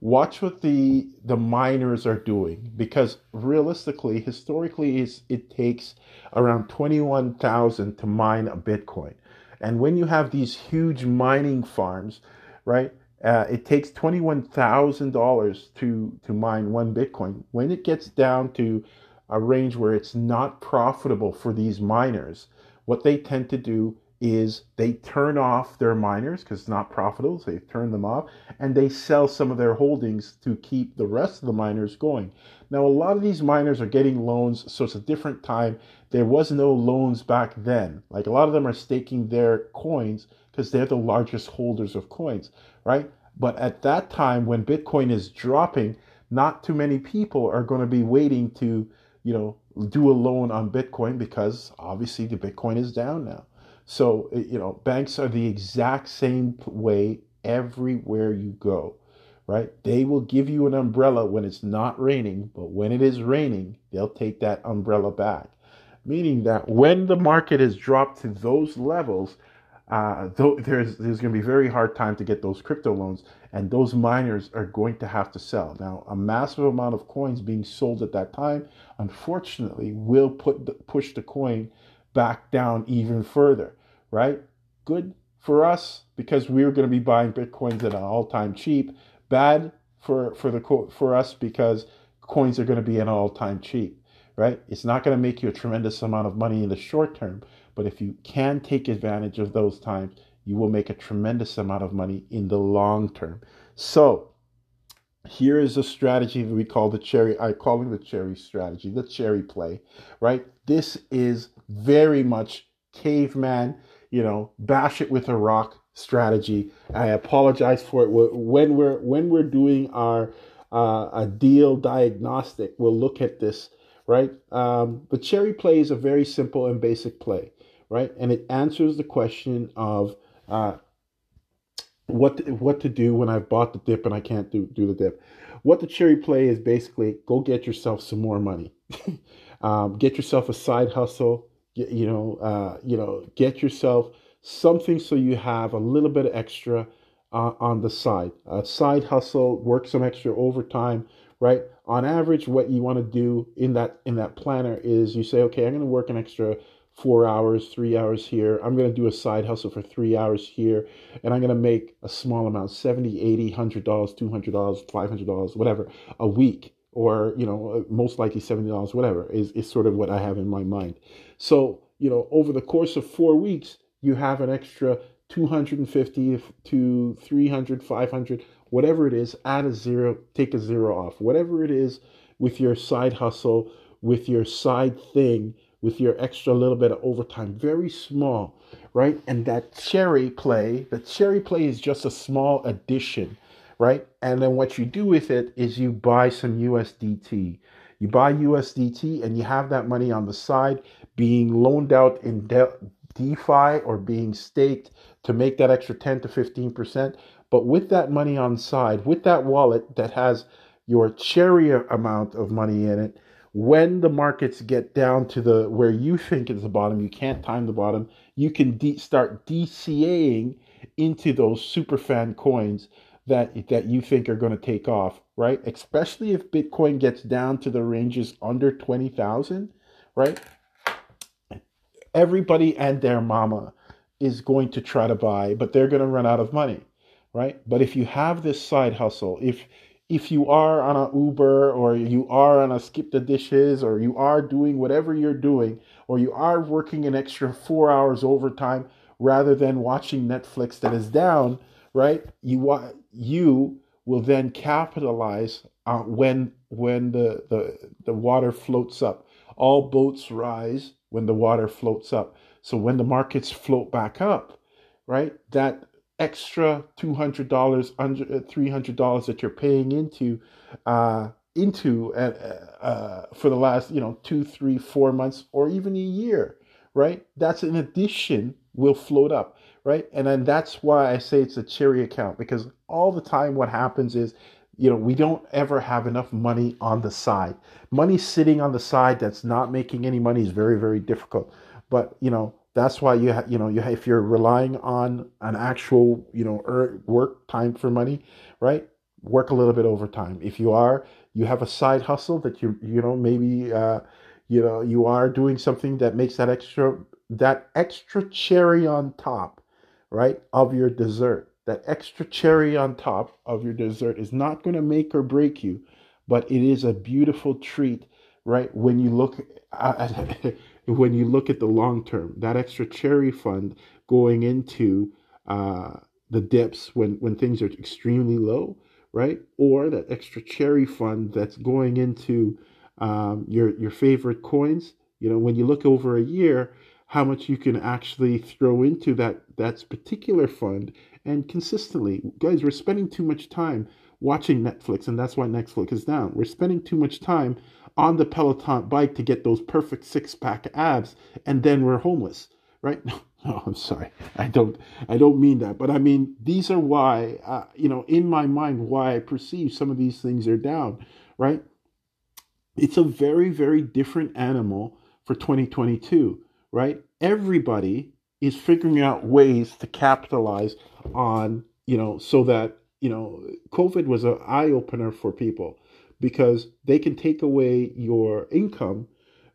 watch what the the miners are doing because realistically historically it takes around 21,000 to mine a bitcoin. And when you have these huge mining farms right uh, it takes $21,000 to to mine one bitcoin. When it gets down to a range where it's not profitable for these miners what they tend to do is they turn off their miners because it's not profitable. So they turn them off and they sell some of their holdings to keep the rest of the miners going. Now, a lot of these miners are getting loans, so it's a different time. There was no loans back then. Like a lot of them are staking their coins because they're the largest holders of coins, right? But at that time, when Bitcoin is dropping, not too many people are going to be waiting to, you know, do a loan on Bitcoin because obviously the Bitcoin is down now. So, you know, banks are the exact same way everywhere you go, right? They will give you an umbrella when it's not raining, but when it is raining, they'll take that umbrella back. Meaning that when the market has dropped to those levels, uh, there's there's going to be very hard time to get those crypto loans, and those miners are going to have to sell. Now, a massive amount of coins being sold at that time, unfortunately, will put the, push the coin back down even further. Right? Good for us because we are going to be buying bitcoins at an all-time cheap. Bad for for the for us because coins are going to be an all-time cheap. Right? It's not going to make you a tremendous amount of money in the short term but if you can take advantage of those times, you will make a tremendous amount of money in the long term. So, here is a strategy that we call the cherry. I call it the cherry strategy, the cherry play, right? This is very much caveman, you know, bash it with a rock strategy. I apologize for it. When we're when we're doing our uh, a deal diagnostic, we'll look at this, right? Um, the cherry play is a very simple and basic play right? And it answers the question of uh, what to, what to do when I've bought the dip and I can't do do the dip. What the cherry play is basically go get yourself some more money, *laughs* um, get yourself a side hustle. You know, uh, you know, get yourself something so you have a little bit of extra uh, on the side. A side hustle, work some extra overtime, right? On average, what you want to do in that in that planner is you say, okay, I'm going to work an extra four hours, three hours here. I'm going to do a side hustle for three hours here, and I'm going to make a small amount 70, 80, $100, $200, $500, whatever, a week. Or, you know, uh, most likely $70, whatever, is, is sort of what I have in my mind. So, you know, over the course of four weeks, you have an extra 250 to 300, 500, whatever it is, add a zero, take a zero off. Whatever it is with your side hustle, with your side thing, with your extra little bit of overtime, very small, right? And that cherry play, the cherry play is just a small addition, right? And then what you do with it is you buy some USDT. You buy USDT and you have that money on the side being loaned out in De- DeFi or being staked to make that extra 10 to 15%. But with that money on side, with that wallet that has your cherry amount of money in it, when the markets get down to the where you think is the bottom, you can't time the bottom. You can de- start DCAing into those super fan coins that that you think are going to take off, right? Especially if Bitcoin gets down to the ranges under twenty thousand, right? Everybody and their mama is going to try to buy, but they're going to run out of money, right? But if you have this side hustle, if if you are on an Uber or you are on a skip the dishes or you are doing whatever you're doing or you are working an extra four hours overtime rather than watching Netflix that is down, right? You you will then capitalize uh, when when the, the the water floats up. All boats rise when the water floats up. So when the markets float back up, right? That extra $200 under $300 uh, that you're paying into uh, into uh, uh, for the last you know two three four months or even a year right that's an addition will float up right? And then that's why i say it's a cherry account because all the time what happens is you know we don't ever have enough money on the side. Money sitting on the side that's not making any money is very very difficult. But you know that's why you ha- you know you if you're relying on an actual you know er, work time for money right work a little bit overtime. If you are you have a side hustle that you you know maybe uh you know you are doing something that makes that extra that extra cherry on top right of your dessert that extra cherry on top of your dessert is not going to make or break you but it is a beautiful treat right when you look at *laughs* when you look at the long term, that extra cherry fund going into uh, the dips when, when things are extremely low, right? Or that extra cherry fund that's going into um, your your favorite coins. You know, when you look over a year, how much you can actually throw into that that particular fund and consistently, guys, we're spending too much time watching Netflix, and that's why Netflix is down. We're spending too much time on the Peloton bike to get those perfect six pack abs, and then we're homeless, right? *laughs* No, I'm sorry. I don't. I don't mean that. But I mean these are why. Uh, you know, in my mind, why I perceive some of these things are down. Right. It's a very, very different animal for 2022. Right. Everybody is figuring out ways to capitalize on. You know, so that you know, COVID was an eye opener for people because they can take away your income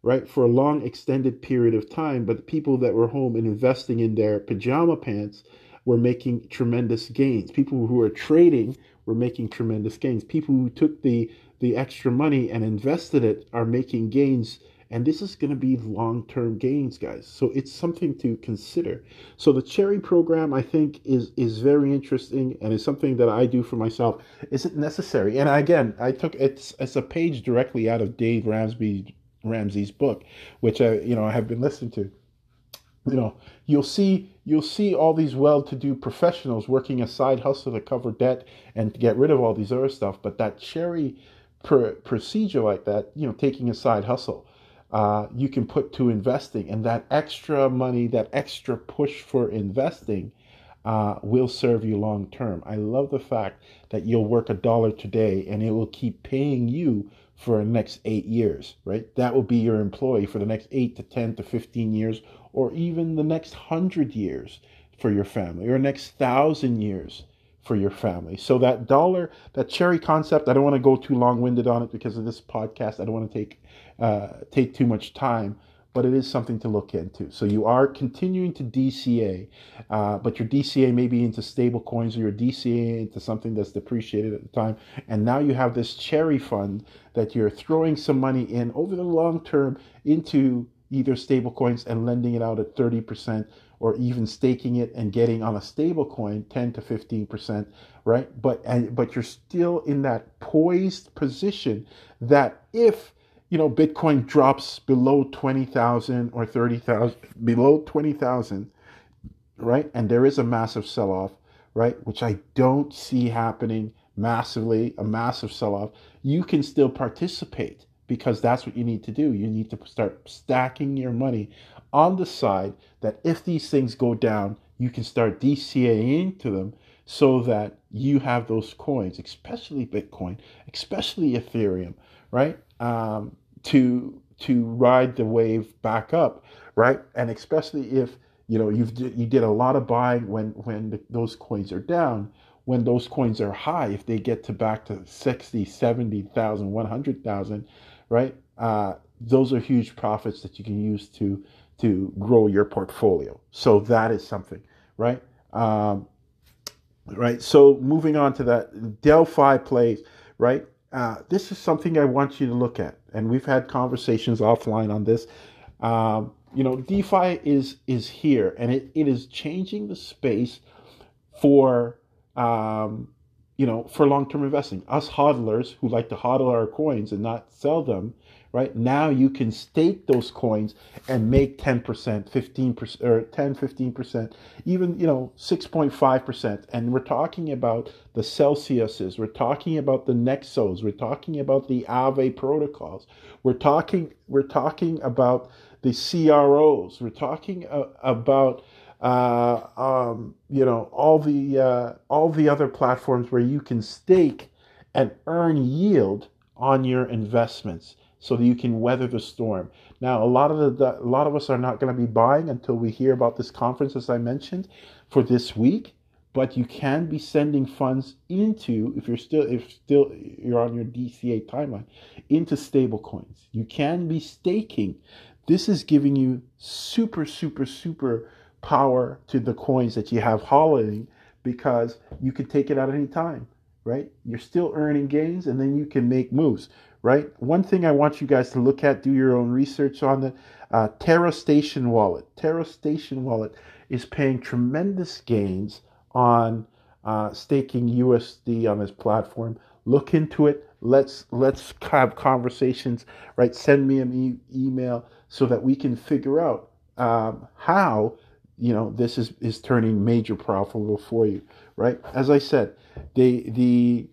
right, for a long extended period of time. But the people that were home and investing in their pajama pants were making tremendous gains. People who were trading were making tremendous gains. People who took the the extra money and invested it are making gains. And this is going to be long term gains, guys. So it's something to consider. So the cherry program, I think, is is very interesting and is something that I do for myself. Is it necessary? And again, I took it's it's a page directly out of Dave Ramsey Ramsey's book, which I you know I have been listening to. You know, you'll see you'll see all these well-to-do professionals working a side hustle to cover debt and to get rid of all these other stuff. But that cherry pr- procedure like that, you know, taking a side hustle, uh, you can put to investing, and that extra money, that extra push for investing. Uh, will serve you long term. I love the fact that you'll work a dollar today and it will keep paying you for the next eight years, right? That will be your employee for the next eight to 10 to 15 years, or even the next hundred years for your family, or next thousand years for your family. So that dollar, that cherry concept, I don't want to go too long winded on it because of this podcast. I don't want to take uh, take too much time but it is something to look into. So you are continuing to DCA, uh, but your DCA may be into stable coins or your DCA into something that's depreciated at the time. And now you have this cherry fund that you're throwing some money in over the long term into either stable coins and lending it out at 30% or even staking it and getting on a stable coin 10 to 15%, right? But and but you're still in that poised position that if you know, Bitcoin drops below 20,000 or 30,000, below 20,000, right? And there is a massive sell off, right? Which I don't see happening massively, a massive sell off. You can still participate because that's what you need to do. You need to start stacking your money on the side that if these things go down, you can start DCAing to them so that you have those coins, especially Bitcoin, especially Ethereum, right? Um, to to ride the wave back up, right? And especially if you know you've you did a lot of buying when when the, those coins are down. When those coins are high, if they get to back to 60, 70,000, 100,000, right? Uh, those are huge profits that you can use to to grow your portfolio. So that is something, right? Um, right. So moving on to that DeFi plays, right? Uh, this is something I want you to look at, and we've had conversations offline on this. Um, you know, DeFi is is here, and it, it is changing the space for um, you know for long term investing. Us hodlers who like to hodl our coins and not sell them, right? Now you can stake those coins and make 10%, 15% or 10, 15%, even, you know, 6.5%. And we're talking about the Celsiuses, we're talking about the Nexos, we're talking about the Aave protocols. We're talking we're talking about the CROs. We're talking uh, about uh, um, you know all the uh, all the other platforms where you can stake and earn yield on your investments so that you can weather the storm. Now, a lot of the, a lot of us are not going to be buying until we hear about this conference, as I mentioned, for this week. But you can be sending funds into, if you're still, if still you're on your DCA timeline, into stable coins. You can be staking. This is giving you super, super, super power to the coins that you have holding because you can take it out at any time, right? You're still earning gains and then you can make moves right? One thing I want you guys to look at, do your own research on the uh, Terra Station wallet. Terra Station wallet is paying tremendous gains on uh, staking USD on this platform. Look into it. Let's let's have conversations. Right? Send me an e- email so that we can figure out um, how you know this is is turning major profitable for you. Right? As I said, the the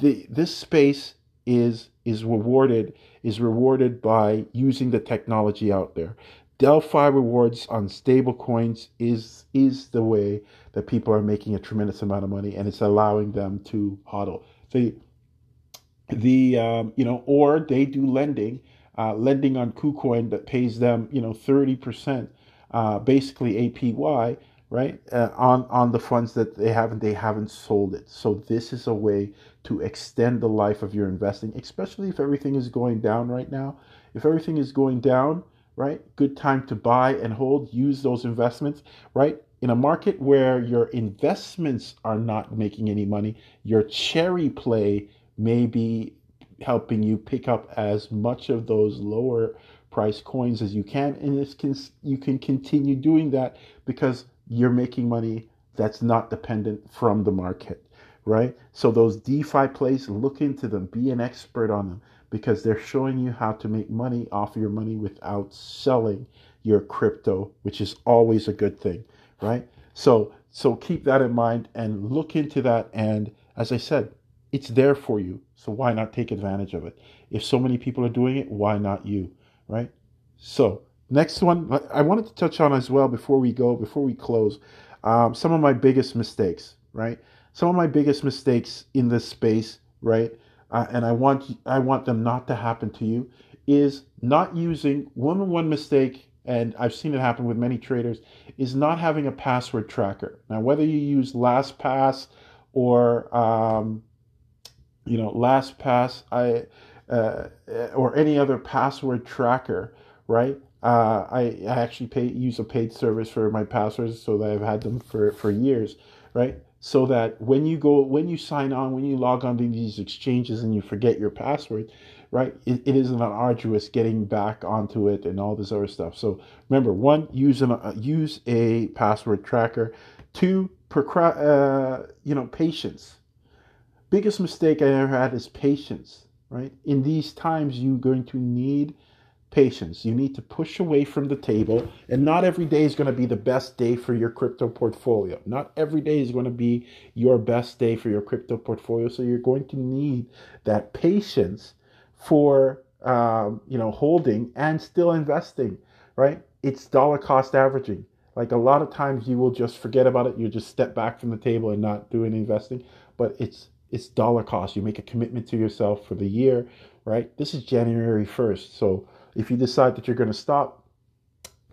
the this space is is rewarded is rewarded by using the technology out there. DeFi rewards on stable coins is is the way that people are making a tremendous amount of money, and it's allowing them to hodl. The the um, you know, or they do lending, uh, lending on KuCoin that pays them you know thirty percent, uh, basically APY, right, uh, on on the funds that they haven't they haven't sold it. So this is a way to extend the life of your investing, especially if everything is going down right now. If everything is going down right? Good time to buy and hold, use those investments, right? In a market where your investments are not making any money, your cherry play may be helping you pick up as much of those lower price coins as you can and this can you can continue doing that because you're making money that's not dependent from the market right so those defi plays look into them be an expert on them because they're showing you how to make money off your money without selling your crypto, which is always a good thing, right? So so keep that in mind and look into that and as I said, it's there for you. So why not take advantage of it? If so many people are doing it, why not you, right? So, next one I wanted to touch on as well before we go, before we close, um, some of my biggest mistakes, right? Some of my biggest mistakes in this space, right? uh, and I want I want them not to happen to you, is not using one one mistake, and I've seen it happen with many traders, is not having a password tracker. Now, whether you use LastPass or um, you know LastPass, I uh, or any other password tracker, right? Uh, I, I actually pay use a paid service for my passwords, so that I've had them for for years, right? So that when you go when you sign on when you log on to these exchanges and you forget your password right it, it isn't an arduous getting back onto it and all this other stuff. So remember one use an uh, use a password tracker. Two procra- uh, you know patience. Biggest mistake i ever had is patience right? In these times you're going to need patience. You need to push away from the table, and not every day is going to be the best day for your crypto portfolio. Not every day is going to be your best day for your crypto portfolio. So you're going to need that patience for um, you know holding and still investing. Right? It's dollar cost averaging. Like a lot of times, you will just forget about it. You just step back from the table and not do any investing. But it's it's dollar cost. You make a commitment to yourself for the year, right? This is January 1st. So if you decide that you're going to stop,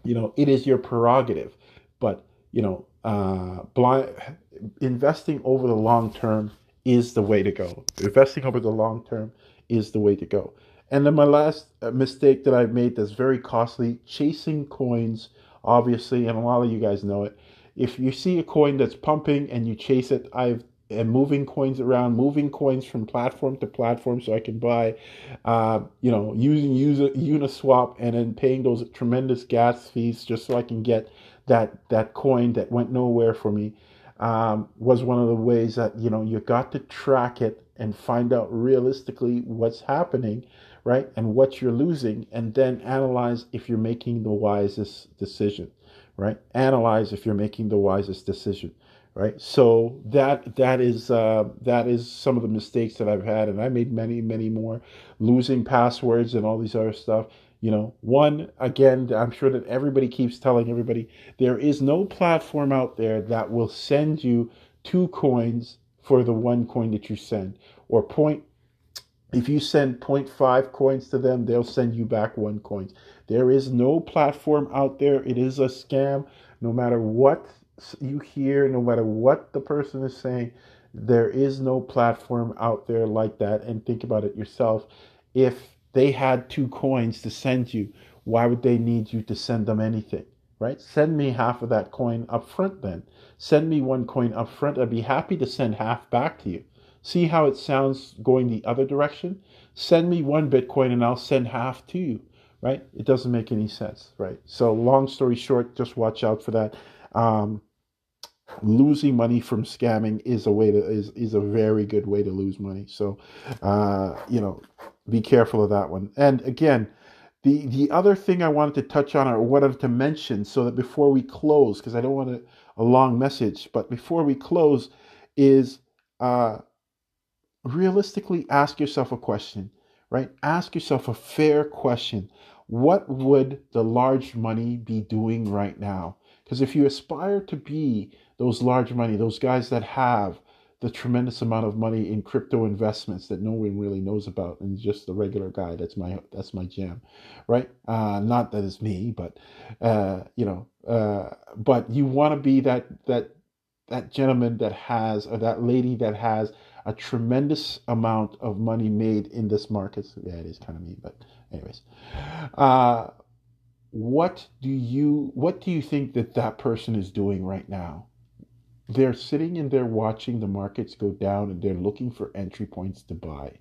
you know, it is your prerogative. But, you know, uh, blind, investing over the long term is the way to go. Investing over the long term is the way to go. And then my last uh, mistake that I've made that's very costly chasing coins, obviously, and a lot of you guys know it. If you see a coin that's pumping and you chase it, I've and moving coins around, moving coins from platform to platform, so I can buy, uh, you know, using user Uniswap and then paying those tremendous gas fees just so I can get that that coin that went nowhere for me. Um, was one of the ways that you know you got to track it and find out realistically what's happening, right, and what you're losing, and then analyze if you're making the wisest decision, right? Analyze if you're making the wisest decision right? So that that is uh, that is some of the mistakes that i've had and i made many many more. Losing passwords and all these other stuff you know. One again i'm sure that everybody keeps telling everybody there is no platform out there that will send you two coins for the one coin that you send or point if you send 0.5 coins to them they'll send you back one coin there is no platform out there it is a scam no matter what you hear, no matter what the person is saying, there is no platform out there like that. And think about it yourself. If they had two coins to send you, why would they need you to send them anything? Right? Send me half of that coin up front then. Send me one coin up front. I'd be happy to send half back to you. See how it sounds going the other direction? Send me one Bitcoin and I'll send half to you. Right? It doesn't make any sense. Right? So, long story short, just watch out for that. Um, losing money from scamming is a way to is is a very good way to lose money. So, uh, you know, be careful of that one. And again, the the other thing I wanted to touch on or wanted to mention, so that before we close, because I don't want a, a long message, but before we close, is uh, realistically ask yourself a question. Right? Ask yourself a fair question what would the large money be doing right now? Because if you aspire to be those large money, those guys that have the tremendous amount of money in crypto investments that no one really knows about and just the regular guy that's my that's my jam right uh, not that it's me but uh, you know uh, but you want to be that that that gentleman that has or that lady that has a tremendous amount of money made in this market yeah it is kind of me but anyways uh, what do you what do you think that that person is doing right now they're sitting and they're watching the markets go down and they're looking for entry points to buy.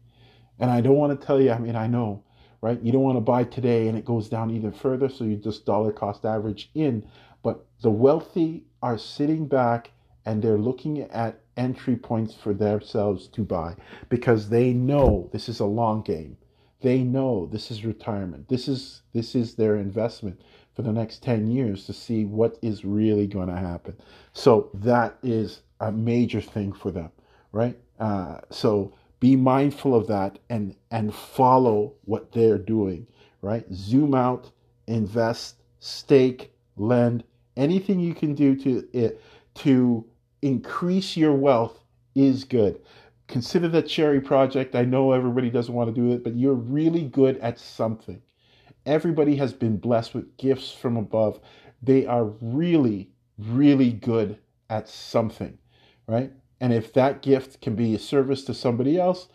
And I don't want to tell you, I mean, I know, right? You don't want to buy today and it goes down even further, so you just dollar cost average in. But the wealthy are sitting back and they're looking at entry points for themselves to buy because they know this is a long game. They know this is retirement. This is this is their investment for the next 10 years to see what is really going to happen. So that is a major thing for them, right? Uh, so be mindful of that and and follow what they're doing, right? Zoom out, invest, stake, lend, anything you can do to it to increase your wealth is good. Consider that cherry project. I know everybody doesn't want to do it, but you're really good at something Everybody has been blessed with gifts from above. They are really, really good at something, right? And if that gift can be a service to somebody else,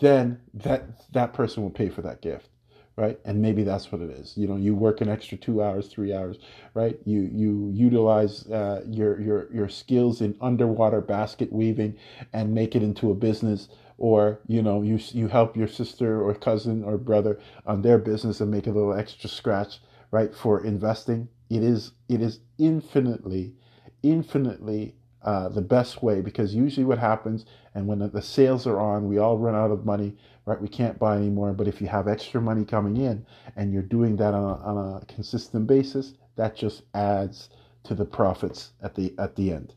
then that that person will pay for that gift right? And maybe that's what it is. You know you work an extra two hours three hours right? You you utilize uh, your your your skills in underwater basket weaving and make it into a business. Or you know you you help your sister or cousin or brother on their business and make a little extra scratch right for investing. It is it is infinitely infinitely uh, the best way because usually what happens and when the sales are on we all run out of money right we can't buy anymore but if you have extra money coming in and you're doing that on a, on a consistent basis that just adds to the profits at the at the end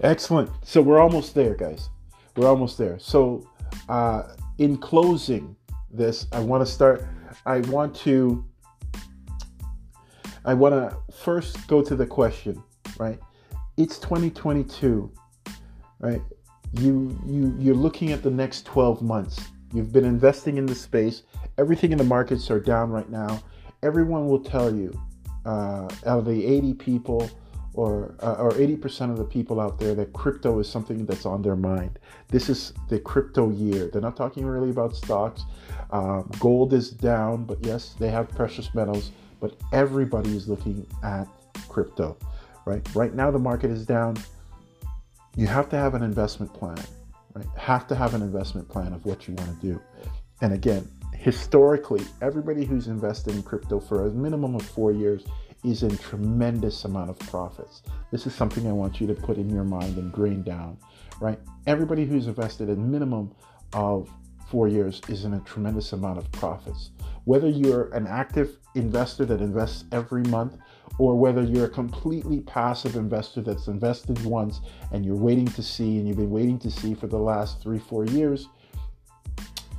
Excellent. So we're almost there, guys. We're almost there. So, uh, in closing this, I want to start. I want to. I want to first go to the question, right? It's 2022, right? You you you're looking at the next 12 months. You've been investing in the space. Everything in the markets are down right now. Everyone will tell you, uh, out of the 80 people or uh, or 80% of the people out there that crypto is something that's on their mind. This is the crypto year. They're not talking really about stocks. Um, gold is down, but yes, they have precious metals. But everybody is looking at crypto, right? Right now, the market is down. You have to have an investment plan, right? Have to have an investment plan of what you want to do. And again, historically, everybody who's invested in crypto for a minimum of four years is in tremendous amount of profits. This is something I want you to put in your mind and grain down, right? Everybody who's invested a minimum of four years is in a tremendous amount of profits. Whether you're an active investor that invests every month or whether you're a completely passive investor that's invested once and you're waiting to see and you've been waiting to see for the last three, four years,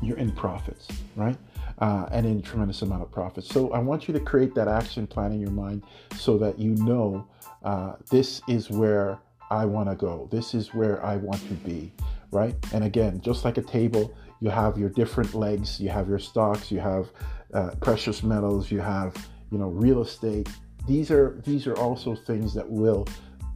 you're in profits, right? uh, and in tremendous amount of profit. So I want you to create that action plan in your mind so that you know uh, this is where I want to go. This is where I want to be, right? And again, just like a table, you have your different legs. You have your stocks. You have uh, precious metals. You have you know real estate. These are these are also things that will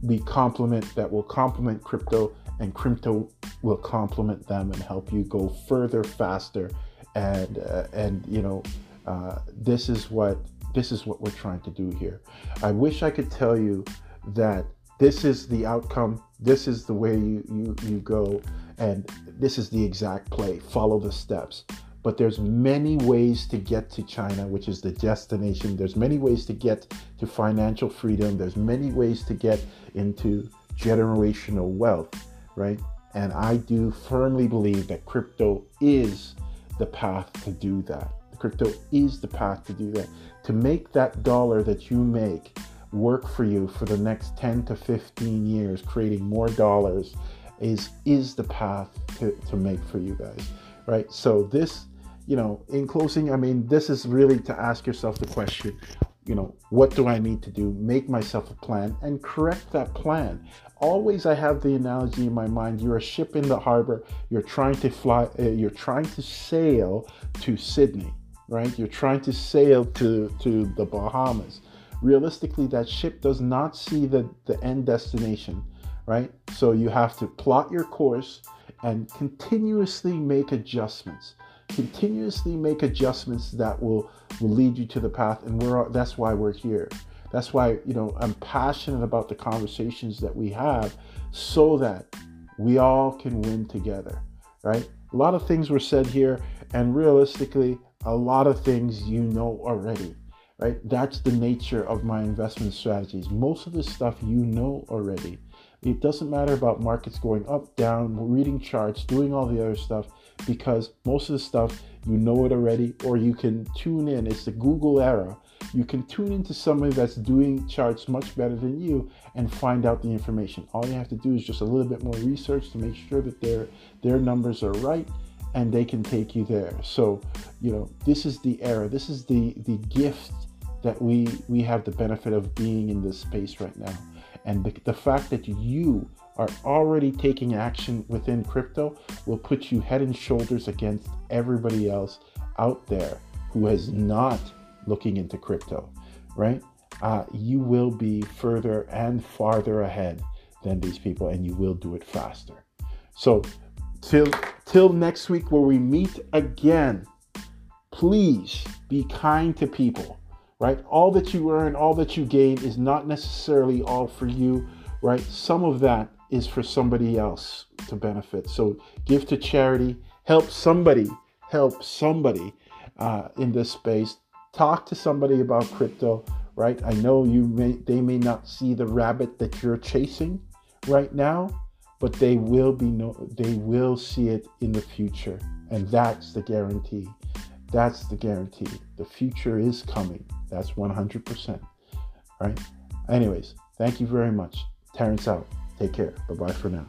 be complement that will complement crypto and crypto will complement them and help you go further faster and uh, and you know uh, this is what this is what we're trying to do here. I wish I could tell you that this is the outcome, this is the way you you, you go, and this is the exact play. Follow the steps. But there's many ways to get to China, which is the destination. There's many ways to get to financial freedom. There's many ways to get into generational wealth, right? And I do firmly believe that crypto is the path to do that. Crypto is the path to do that. To make that dollar that you make work for you for the next 10 to 15 years, creating more dollars is is the path to, to make for you guys, right? So this, you know, in closing, I mean, this is really to ask yourself the question, you know, what do I need to do? Make myself a plan and correct that plan. Always, I have the analogy in my mind: you're a ship in the harbor. You're trying to fly. Uh, you're trying to sail to Sydney, right? You're trying to sail to to the Bahamas. Realistically, that ship does not see the the end destination, right? So you have to plot your course and continuously make adjustments. Continuously make adjustments that will will lead you to the path and we're that's why we're here. That's why you know i'm passionate about the conversations that we have so that we all can win together right? A lot of things were said here and realistically a lot of things you know already right? That's the nature of my investment strategies. Most of the stuff you know already it doesn't matter about markets going up down reading charts doing all the other stuff because most of the stuff you know it already, or you can tune in. It's the Google era. You can tune into somebody that's doing charts much better than you and find out the information. All you have to do is just a little bit more research to make sure that their their numbers are right and they can take you there. So, you know, this is the era. This is the the gift that we we have the benefit of being in this space right now. And the, the fact that you are already taking action within crypto will put you head and shoulders against everybody else out there who is not looking into crypto, right? Uh, you will be further and farther ahead than these people, and you will do it faster. So, till till next week, where we meet again, please be kind to people, right? All that you earn, all that you gain, is not necessarily all for you, right? Some of that is for somebody else to benefit. So give to charity, help somebody, help somebody uh, in this space. Talk to somebody about crypto, right? I know you may they may not see the rabbit that you're chasing right now, but they will be no, they will see it in the future, and that's the guarantee. That's the guarantee. The future is coming. That's 100%. Right? Anyways, thank you very much. Terrence out. Take care. Bye bye for now.